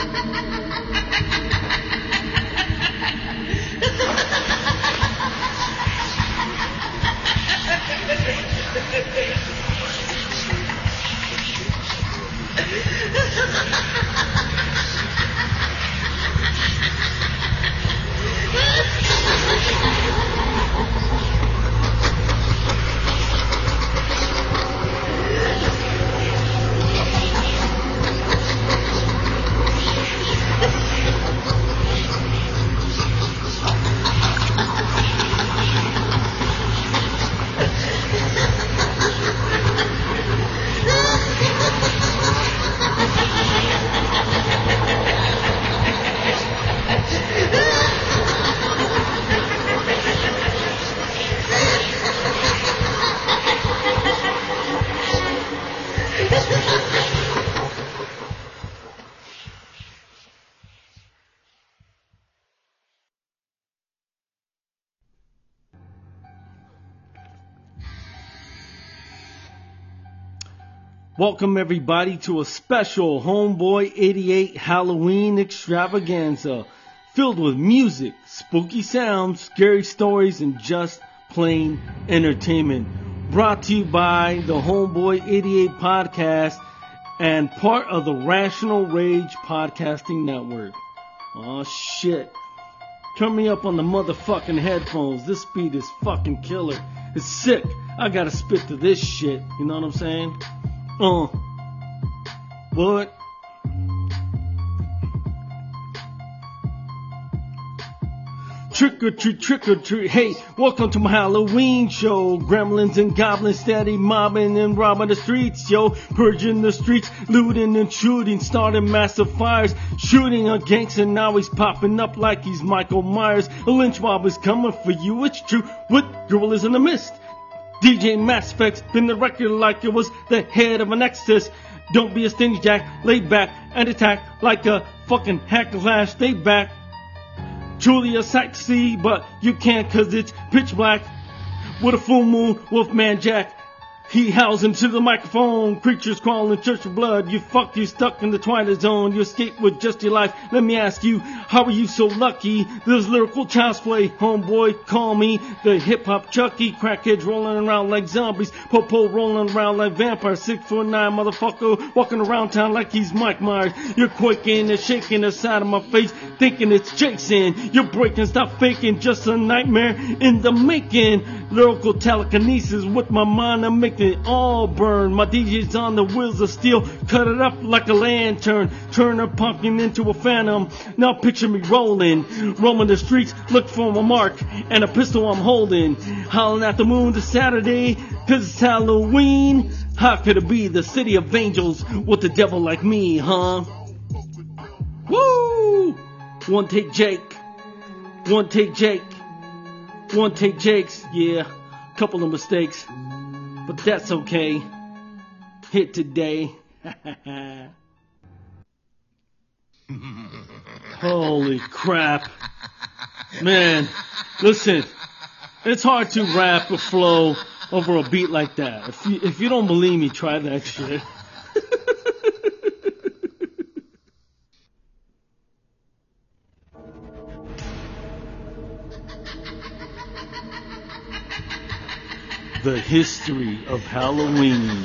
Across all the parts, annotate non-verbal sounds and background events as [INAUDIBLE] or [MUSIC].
Ha ha ha ha! Welcome everybody to a special Homeboy 88 Halloween extravaganza filled with music, spooky sounds, scary stories, and just plain entertainment. Brought to you by the Homeboy 88 podcast and part of the Rational Rage Podcasting Network. Oh shit. Turn me up on the motherfucking headphones. This beat is fucking killer. It's sick. I gotta spit to this shit. You know what I'm saying? Uh. What? Trick or treat, trick or treat. Hey, welcome to my Halloween show. Gremlins and goblins steady mobbing and robbing the streets, yo. Purging the streets, looting and shooting, starting massive fires. Shooting a gangster, now he's popping up like he's Michael Myers. A lynch mob is coming for you, it's true. What girl is in the mist? DJ Mass spin the record like it was the head of an exorcist. Don't be a stingy jack, lay back and attack like a fucking hack slash. Stay back. Truly a see, but you can't cause it's pitch black. With a full moon, Wolfman Jack. He howls into the microphone. Creatures crawling, church of blood. You fuck, you stuck in the twilight zone. You escape with just your life. Let me ask you, how are you so lucky? This lyrical child's play, homeboy, call me the hip hop Chucky. Crackheads rolling around like zombies. Popo rolling around like vampires. Six foot nine motherfucker walking around town like he's Mike Myers. You're quaking and shaking the side of my face, thinking it's Jason. You're breaking, stop faking, just a nightmare in the making. Lyrical telekinesis with my mind, I'm making all burn. My DJ's on the wheels of steel, cut it up like a lantern. Turn a pumpkin into a phantom. Now picture me rolling, roaming the streets, look for my mark and a pistol I'm holding. Howling at the moon this Saturday, cause it's Halloween. How could it be the city of angels with the devil like me, huh? Woo! One take Jake. One take Jake. One take Jake's, yeah. Couple of mistakes. But that's okay. Hit today. Holy crap. Man, listen. It's hard to rap a flow over a beat like that. If you, if you don't believe me, try that shit. The history of Halloween.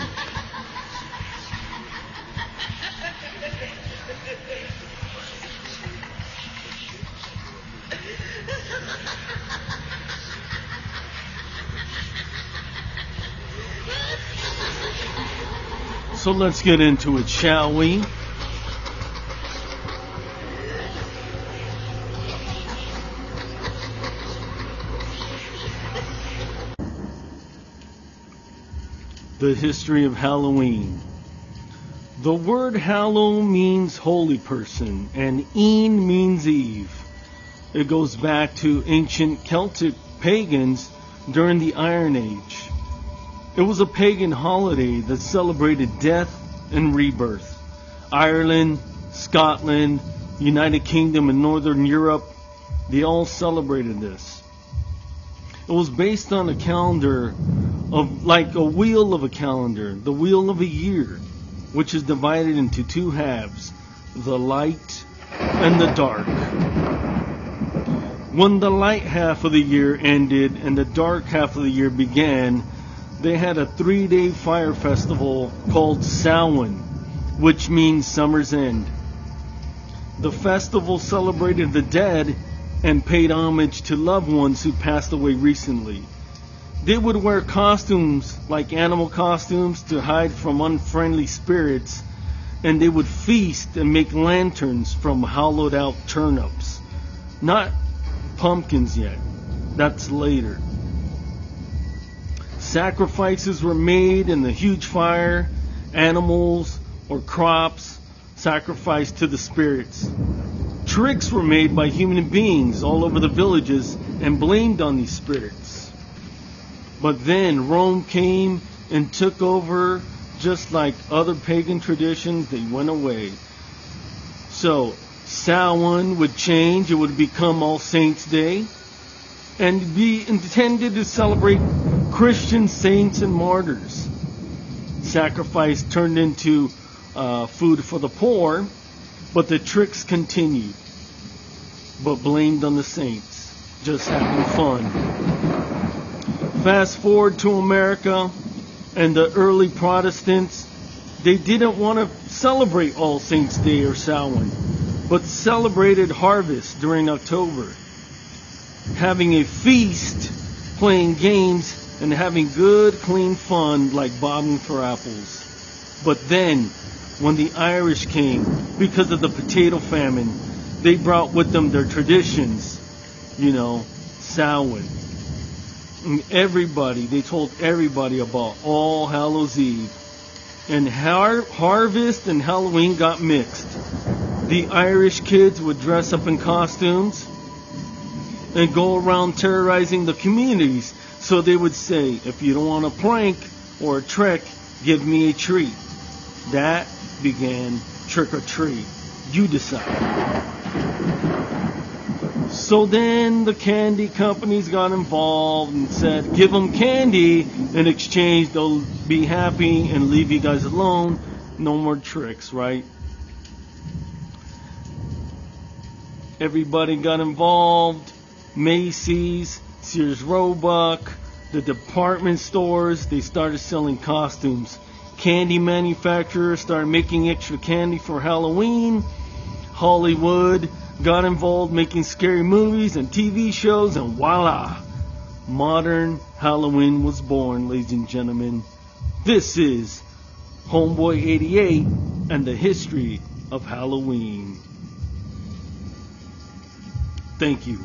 So let's get into it, shall we? The history of Halloween. The word Hallow means holy person, and Een means Eve. It goes back to ancient Celtic pagans during the Iron Age. It was a pagan holiday that celebrated death and rebirth. Ireland, Scotland, United Kingdom, and Northern Europe, they all celebrated this. It was based on a calendar of like a wheel of a calendar, the wheel of a year, which is divided into two halves, the light and the dark. When the light half of the year ended and the dark half of the year began, they had a three day fire festival called Samhain, which means summer's end. The festival celebrated the dead and paid homage to loved ones who passed away recently. They would wear costumes like animal costumes to hide from unfriendly spirits, and they would feast and make lanterns from hollowed out turnips. Not pumpkins yet, that's later. Sacrifices were made in the huge fire, animals or crops sacrificed to the spirits. Tricks were made by human beings all over the villages and blamed on these spirits. But then Rome came and took over just like other pagan traditions, they went away. So Samhain would change, it would become All Saints' Day, and be intended to celebrate Christian saints and martyrs. Sacrifice turned into uh, food for the poor, but the tricks continued, but blamed on the saints, just having fun. Fast forward to America and the early Protestants, they didn't want to celebrate All Saints' Day or Samhain, but celebrated harvest during October, having a feast, playing games, and having good, clean fun like bobbing for apples. But then when the Irish came because of the potato famine. They brought with them their traditions, you know, Samhain. And everybody, they told everybody about All Hallows Eve. And har- harvest and Halloween got mixed. The Irish kids would dress up in costumes and go around terrorizing the communities. So they would say, if you don't want a prank or a trick, give me a treat. That began trick or treat. You decide. So then the candy companies got involved and said, give them candy. In exchange, they'll be happy and leave you guys alone. No more tricks, right? Everybody got involved. Macy's, Sears Roebuck, the department stores, they started selling costumes candy manufacturers started making extra candy for Halloween. Hollywood got involved making scary movies and TV shows, and voila! Modern Halloween was born, ladies and gentlemen. This is Homeboy 88 and the history of Halloween. Thank you.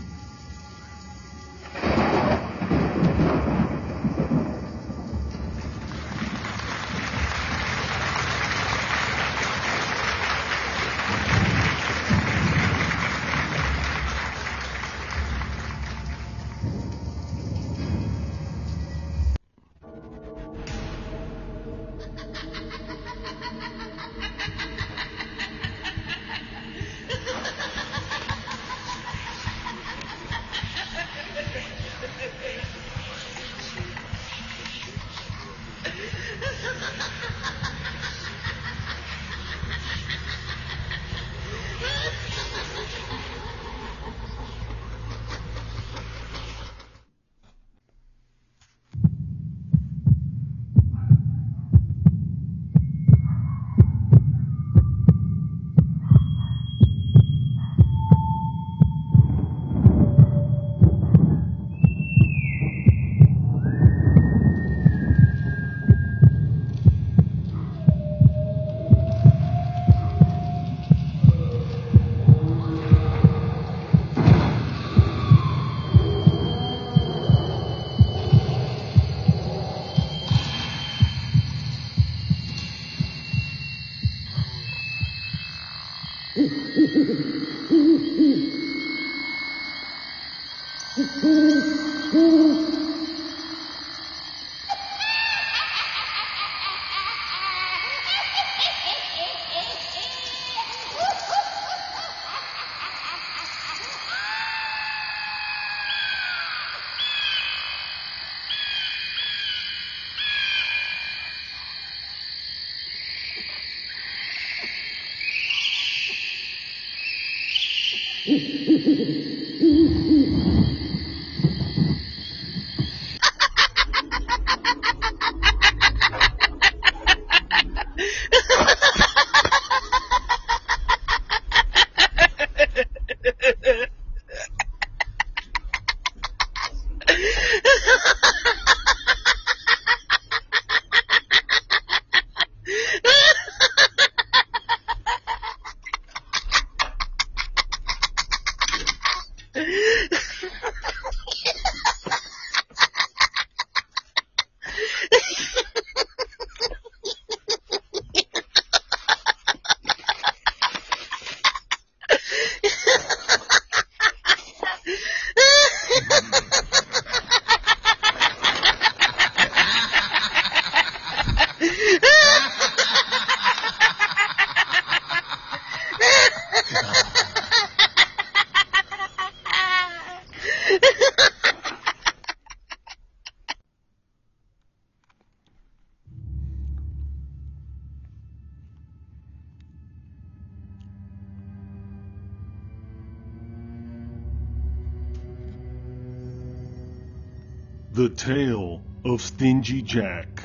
Stingy Jack.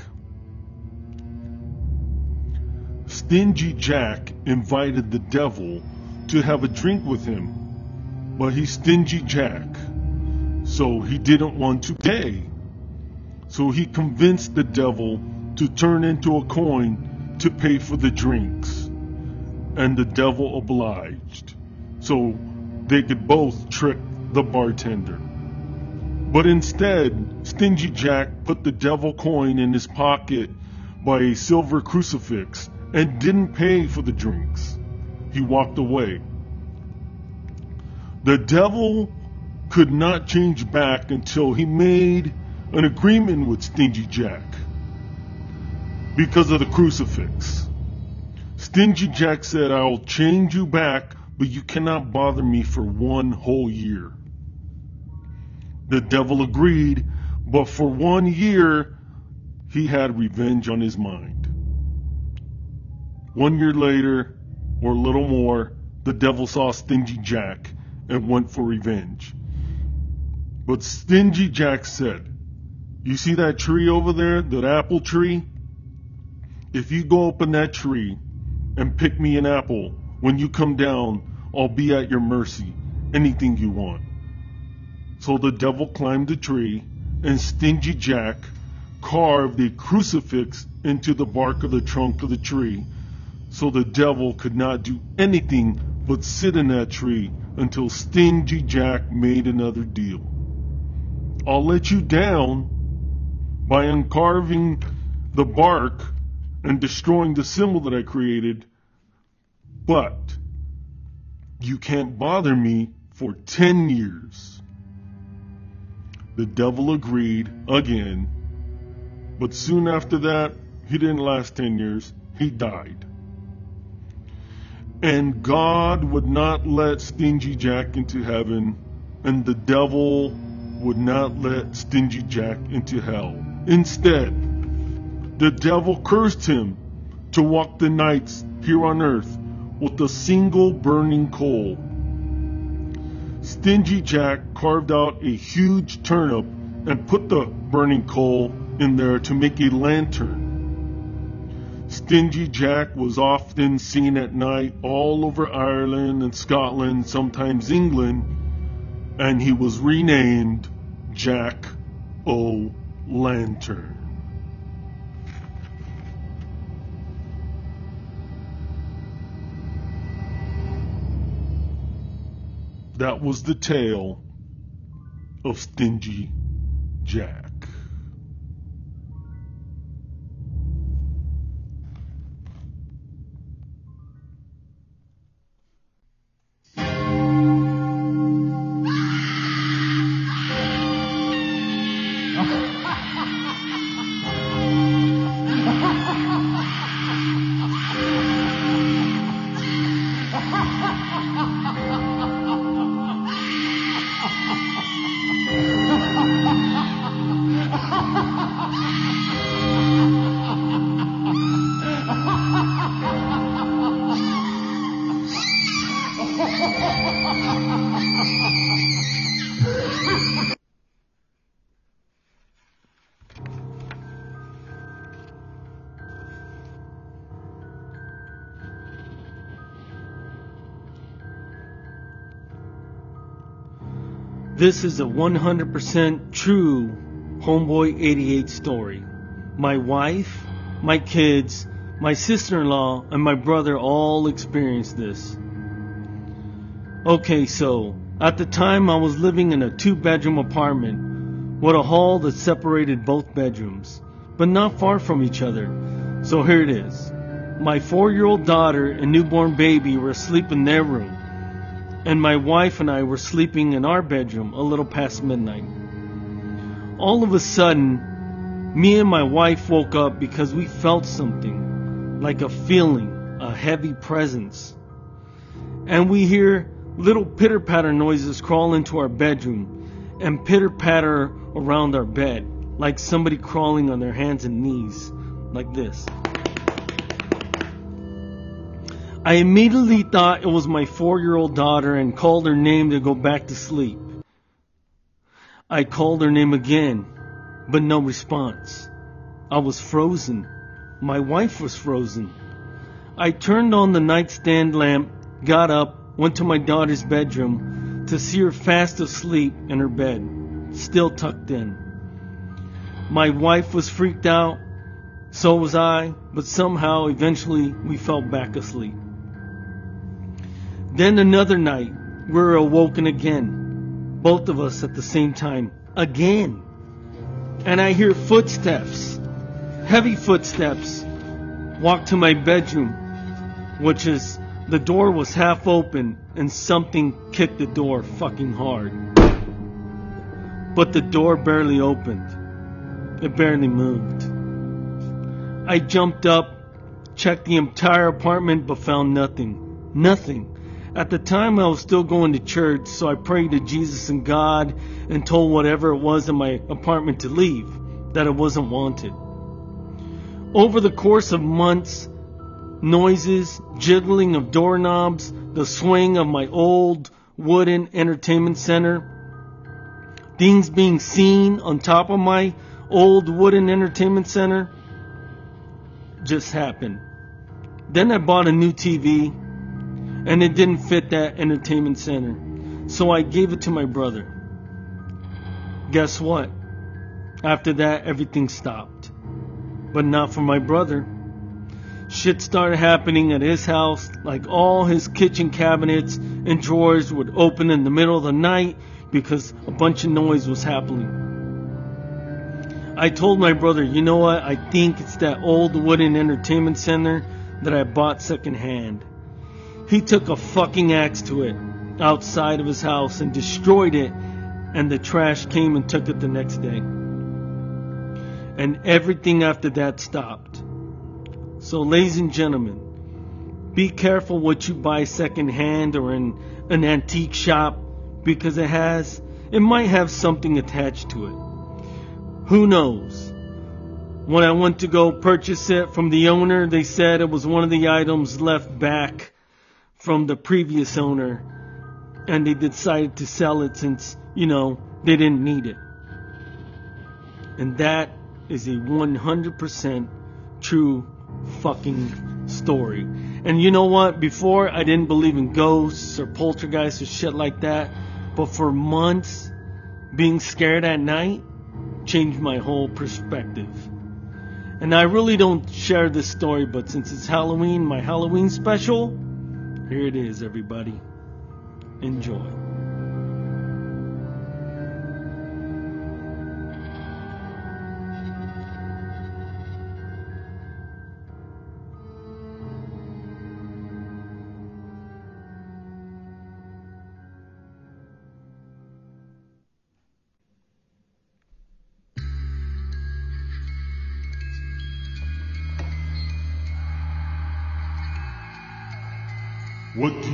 Stingy Jack invited the devil to have a drink with him, but he's Stingy Jack, so he didn't want to pay. So he convinced the devil to turn into a coin to pay for the drinks, and the devil obliged, so they could both trick the bartender. But instead, Stingy Jack put the devil coin in his pocket by a silver crucifix and didn't pay for the drinks. He walked away. The devil could not change back until he made an agreement with Stingy Jack because of the crucifix. Stingy Jack said, I'll change you back, but you cannot bother me for one whole year. The devil agreed, but for one year he had revenge on his mind. One year later, or a little more, the devil saw Stingy Jack and went for revenge. But Stingy Jack said, You see that tree over there, that apple tree? If you go up in that tree and pick me an apple, when you come down, I'll be at your mercy. Anything you want. So the devil climbed the tree, and Stingy Jack carved a crucifix into the bark of the trunk of the tree, so the devil could not do anything but sit in that tree until Stingy Jack made another deal. I'll let you down by uncarving the bark and destroying the symbol that I created, but you can't bother me for 10 years. The devil agreed again, but soon after that, he didn't last 10 years. He died. And God would not let Stingy Jack into heaven, and the devil would not let Stingy Jack into hell. Instead, the devil cursed him to walk the nights here on earth with a single burning coal Stingy Jack carved out a huge turnip and put the burning coal in there to make a lantern. Stingy Jack was often seen at night all over Ireland and Scotland, sometimes England, and he was renamed Jack O' Lantern. That was the tale of Stingy Jack. This is a 100% true Homeboy 88 story. My wife, my kids, my sister in law, and my brother all experienced this. Okay, so at the time I was living in a two bedroom apartment with a hall that separated both bedrooms, but not far from each other. So here it is. My four year old daughter and newborn baby were asleep in their room, and my wife and I were sleeping in our bedroom a little past midnight. All of a sudden, me and my wife woke up because we felt something, like a feeling, a heavy presence. And we hear little pitter patter noises crawl into our bedroom and pitter patter around our bed, like somebody crawling on their hands and knees, like this. I immediately thought it was my four year old daughter and called her name to go back to sleep. I called her name again, but no response. I was frozen. My wife was frozen. I turned on the nightstand lamp, got up, went to my daughter's bedroom to see her fast asleep in her bed, still tucked in. My wife was freaked out, so was I, but somehow eventually we fell back asleep. Then another night, we're awoken again, both of us at the same time, again. And I hear footsteps, heavy footsteps, walk to my bedroom, which is the door was half open and something kicked the door fucking hard. But the door barely opened. It barely moved. I jumped up, checked the entire apartment, but found nothing. Nothing. At the time, I was still going to church, so I prayed to Jesus and God and told whatever it was in my apartment to leave, that it wasn't wanted. Over the course of months, noises, jiggling of doorknobs, the swing of my old wooden entertainment center, things being seen on top of my old wooden entertainment center just happened. Then I bought a new TV and it didn't fit that entertainment center. So I gave it to my brother. Guess what? After that, everything stopped. But not for my brother. Shit started happening at his house, like all his kitchen cabinets and drawers would open in the middle of the night because a bunch of noise was happening. I told my brother, you know what? I think it's that old wooden entertainment center that I bought secondhand. He took a fucking axe to it outside of his house and destroyed it, and the trash came and took it the next day. And everything after that stopped. So, ladies and gentlemen, be careful what you buy secondhand or in an antique shop because it has, it might have something attached to it. Who knows? When I went to go purchase it from the owner, they said it was one of the items left back from the previous owner and they decided to sell it since, you know, they didn't need it. And that is a 100% true fucking story. And you know what? Before I didn't believe in ghosts or poltergeists or shit like that, but for months, being scared at night changed my whole perspective. And I really don't share this story, but since it's Halloween, my Halloween special, here it is, everybody. Enjoy.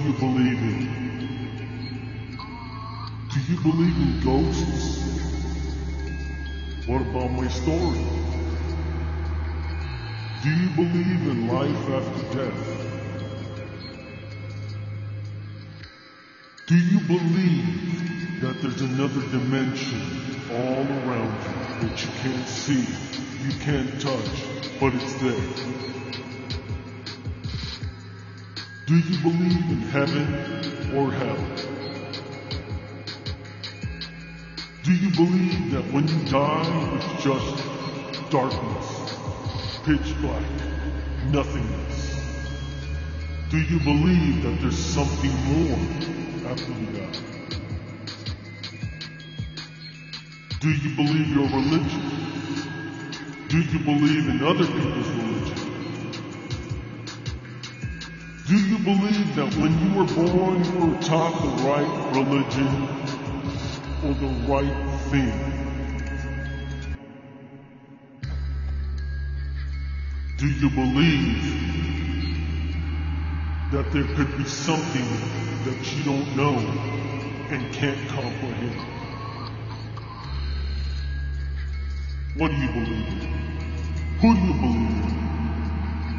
You believe in? Do you believe in ghosts? What about my story? Do you believe in life after death? Do you believe that there's another dimension all around you that you can't see, you can't touch, but it's there? Do you believe in heaven or hell? Do you believe that when you die, it's just darkness, pitch black, nothingness? Do you believe that there's something more after you die? Do you believe your religion? Do you believe in other people's religion? Do you believe that when you were born you were taught the right religion or the right thing? Do you believe that there could be something that you don't know and can't comprehend? What do you believe in? Who do you believe in?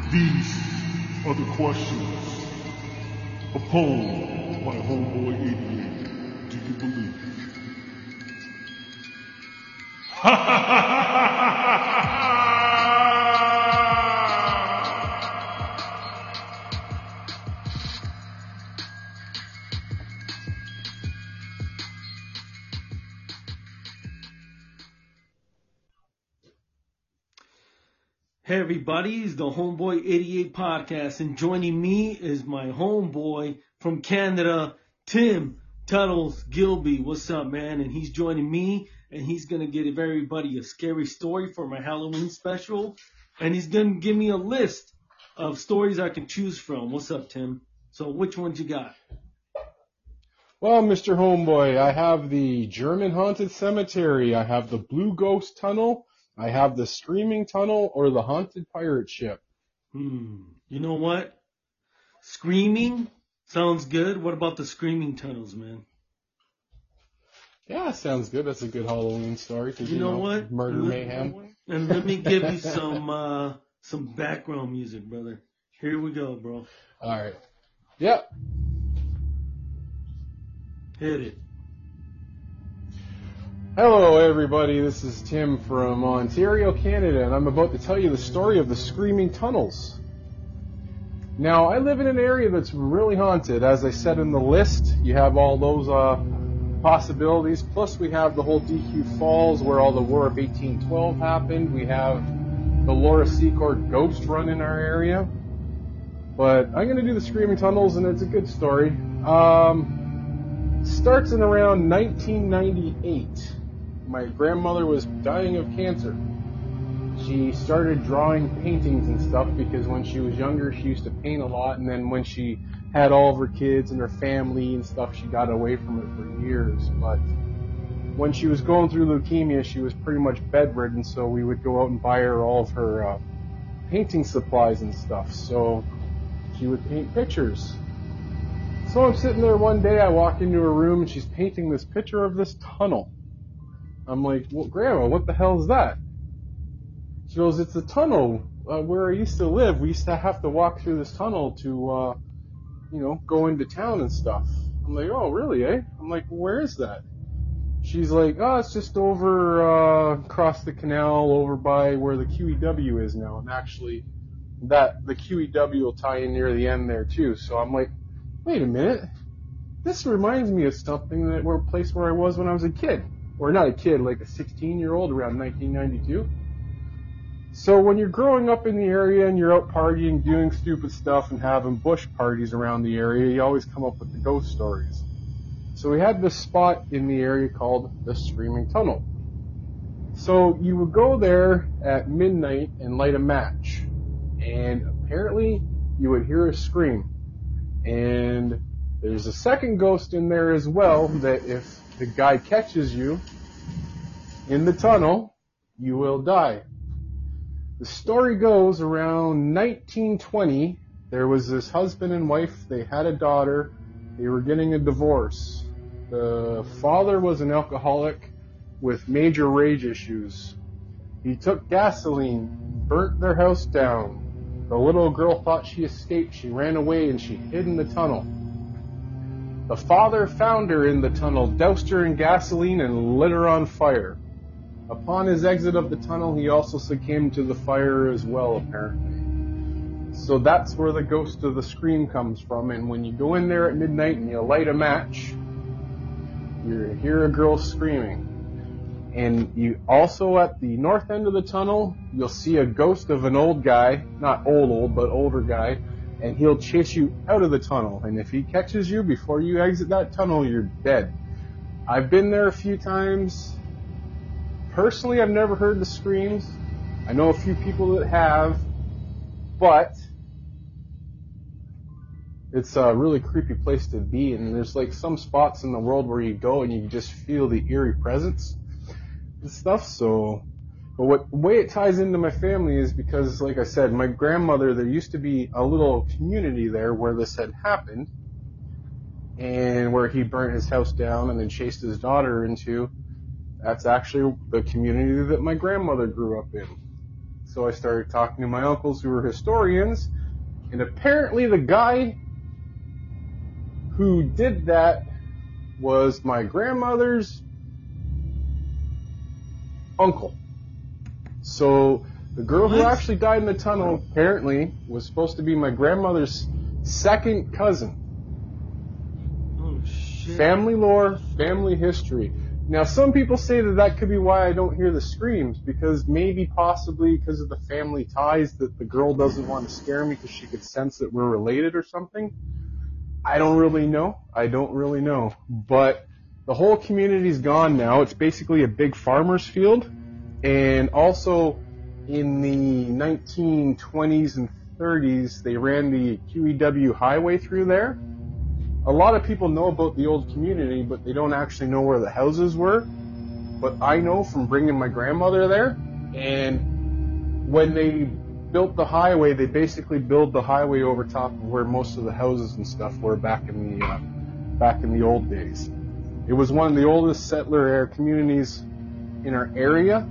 These the questions. A poem by Homeboy 88. Do you believe? [LAUGHS] Hey everybody, it's the Homeboy 88 podcast and joining me is my homeboy from Canada, Tim Tuttles Gilby. What's up man? And he's joining me and he's gonna give everybody a scary story for my Halloween special. And he's gonna give me a list of stories I can choose from. What's up Tim? So which ones you got? Well, Mr. Homeboy, I have the German Haunted Cemetery, I have the Blue Ghost Tunnel, I have the Screaming Tunnel, or the Haunted Pirate Ship. Hmm. You know what? Screaming sounds good. What about the screaming tunnels, man? Yeah, sounds good. That's a good Halloween story. 'cause, You know what? Murder Let- mayhem. And let me give you [LAUGHS] some uh some background music, brother. Here we go, bro. All right. Yep. Hit it. Hello, everybody. This is Tim from Ontario, Canada, and I'm about to tell you the story of the Screaming Tunnels. Now, I live in an area that's really haunted. As I said in the list, you have all those uh, possibilities. Plus, we have the whole DeCew Falls, where all the War of 1812 happened. We have the Laura Secord ghost run in our area. But I'm going to do the Screaming Tunnels, and it's a good story. Um, starts in around 1998 my grandmother was dying of cancer. She started drawing paintings and stuff because when she was younger, she used to paint a lot, and then when she had all of her kids and her family and stuff, she got away from it for years. But when she was going through leukemia, she was pretty much bedridden, so we would go out and buy her all of her uh, painting supplies and stuff. So she would paint pictures. So I'm sitting there one day, I walk into her room, and she's painting this picture of this tunnel. I'm like, well, Grandma, what the hell is that? She goes, it's a tunnel uh, where I used to live. We used to have to walk through this tunnel to, uh, you know, go into town and stuff. I'm like, oh, really, eh? I'm like, where is that? She's like, oh, it's just over uh, across the canal, over by where the QEW is now. And actually, that the QEW will tie in near the end there too. So I'm like, wait a minute. This reminds me of something that were place where I was when I was a kid or not a kid, like a 16 year old around 1992. So when you're growing up in the area and you're out partying, doing stupid stuff and having bush parties around the area, you always come up with the ghost stories. So we had this spot in the area called the Screaming Tunnel. So you would go there at midnight and light a match. And apparently you would hear a scream. And there's a second ghost in there as well that if the guy catches you in the tunnel, you will die. The story goes around 1920, there was this husband and wife, they had a daughter, they were getting a divorce. The father was an alcoholic with major rage issues. He took gasoline, burnt their house down. The little girl thought she escaped. She ran away and she hid in the tunnel. The father found her in the tunnel, doused her in gasoline, and lit her on fire. Upon his exit of the tunnel, he also succumbed to the fire as well, apparently. So that's where the ghost of the scream comes from, and when you go in there at midnight and you light a match, you hear a girl screaming. And you also at the north end of the tunnel, you'll see a ghost of an old guy, not old old, but older guy, and he'll chase you out of the tunnel. And if he catches you before you exit that tunnel, you're dead. I've been there a few times. Personally, I've never heard the screams. I know a few people that have, but it's a really creepy place to be. And there's like some spots in the world where you go and you just feel the eerie presence and stuff. So, but what the way it ties into my family is because, like I said, my grandmother, there used to be a little community there where this had happened and where he burnt his house down and then chased his daughter into. That's actually the community that my grandmother grew up in. So I started talking to my uncles who were historians, and apparently the guy who did that was my grandmother's uncle. So the girl who actually died in the tunnel oh. apparently was supposed to be my grandmother's second cousin. Oh shit. Family lore, family history. Now, some people say that that could be why I don't hear the screams, because maybe possibly because of the family ties that the girl doesn't want to scare me because she could sense that we're related or something. I don't really know. I don't really know. But the whole community's gone now. It's basically a big farmer's field. And also in the 1920s and 30s, they ran the QEW highway through there a lot of people know about the old community, but they don't actually know where the houses were. But I know from bringing my grandmother there, and when they built the highway, they basically built the highway over top of where most of the houses and stuff were back in the uh, back in the old days. It was one of the oldest settler communities in our area,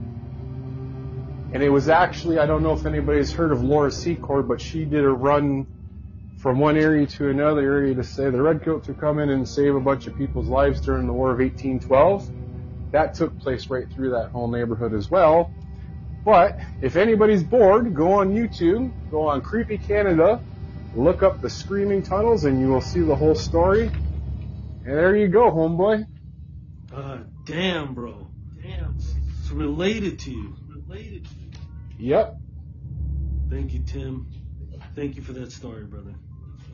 and it was actually I don't know if anybody's heard of Laura Secord, but she did a run from one area to another area to say the redcoats would come in and save a bunch of people's lives during the War of 1812. That took place right through that whole neighborhood as well. But if anybody's bored, go on YouTube, go on Creepy Canada, look up the Screaming Tunnels, and you will see the whole story. And there you go, homeboy. God damn, bro. Damn. It's related to you. Related to you. Yep. Thank you, Tim. Thank you for that story, brother.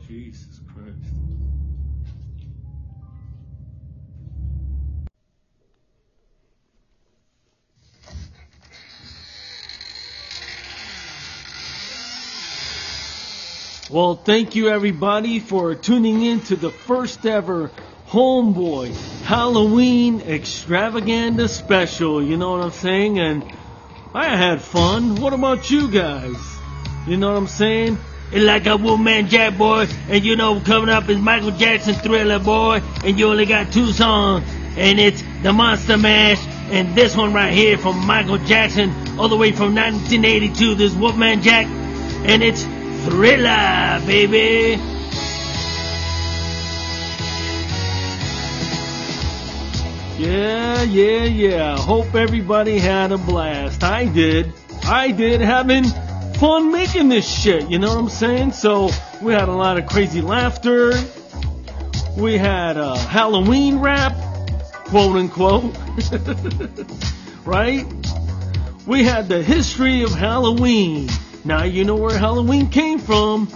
Jesus Christ. Well, thank you everybody for tuning in to the first ever Homeboy Halloween Extravaganza special. You know what I'm saying? And I had fun. What about you guys? You know what I'm saying? It's like a Wolfman Jack boy, and you know coming up is Michael Jackson Thriller boy, and you only got two songs, and it's the Monster Mash, and this one right here from Michael Jackson, all the way from 1982. This Wolfman Jack, and it's Thriller, baby. Yeah, yeah, yeah. Hope everybody had a blast. I did. I did having fun making this shit. You know what I'm saying? So we had a lot of crazy laughter. We had a Halloween rap, quote unquote. [LAUGHS] right? We had the history of Halloween. Now you know where Halloween came from.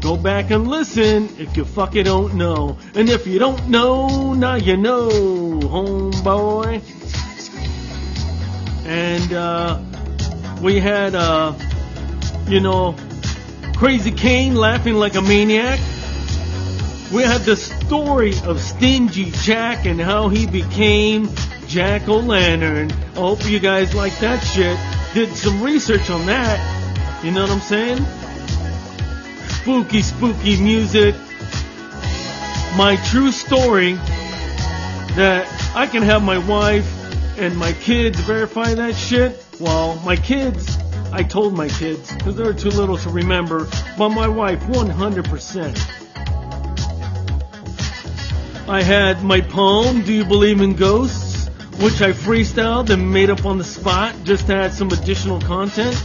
Go back and listen if you fucking don't know. And if you don't know, now you know, homeboy. And uh, we had, uh, you know, Crazy Kane laughing like a maniac. We had the story of Stingy Jack and how he became Jack O'Lantern. I hope you guys like that shit. Did some research on that. You know what I'm saying? Spooky, spooky music. My true story that I can have my wife and my kids verify that shit. Well, my kids, I told my kids because they're too little to remember, but my wife 100%. I had my poem, Do You Believe in Ghosts? which I freestyled and made up on the spot just to add some additional content.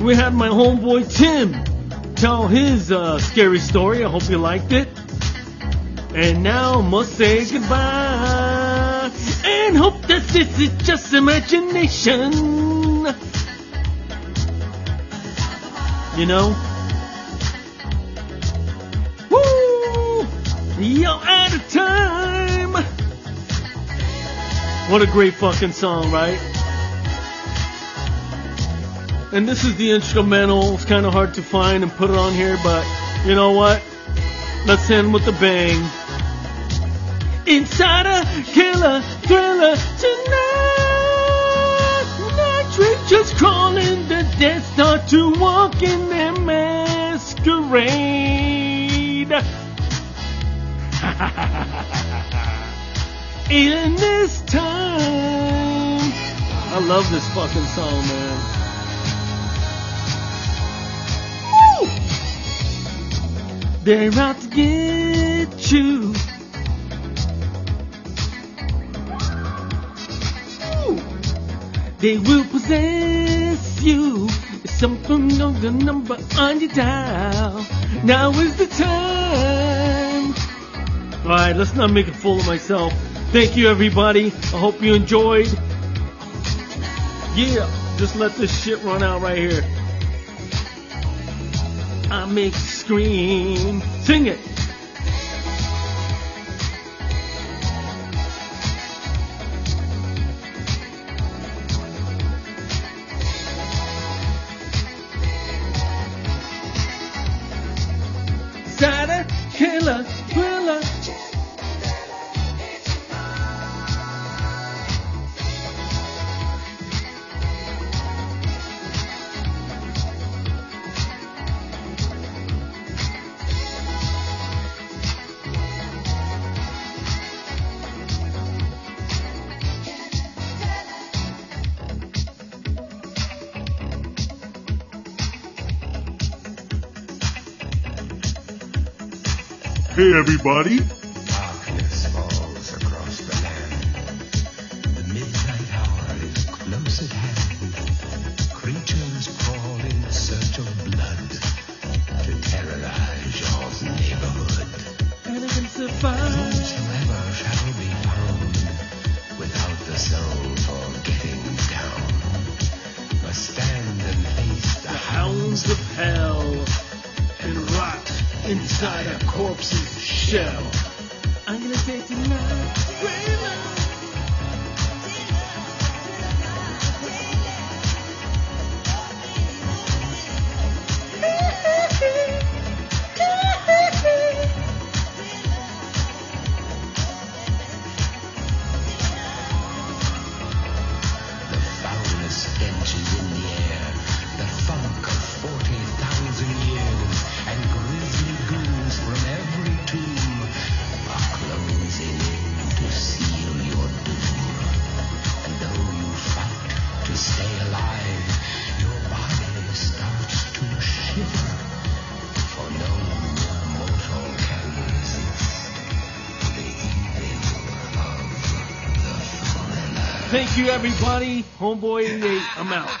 We had my homeboy Tim tell his uh, scary story. I hope you liked it. And now must say goodbye. and hope that this is just imagination. You know? Woo! You're out of time! What a great fucking song, right? And this is the instrumental. It's kind of hard to find and put it on here, but you know what? Let's end with a bang. Insider, killer, thriller tonight. Night creatures crawling the death start to walk in their masquerade. [LAUGHS] In this time. I love this fucking song, man. They're out to get you. They will possess you. Something on the number on your dial. Now is the time. Alright, let's not make a fool of myself. Thank you, everybody. I hope you enjoyed. Yeah, just let this shit run out right here. I make Sing it. Sada, killer, everybody, inside a corpse's shell. I'm gonna say tonight. The everybody. Homeboy 88, I'm out.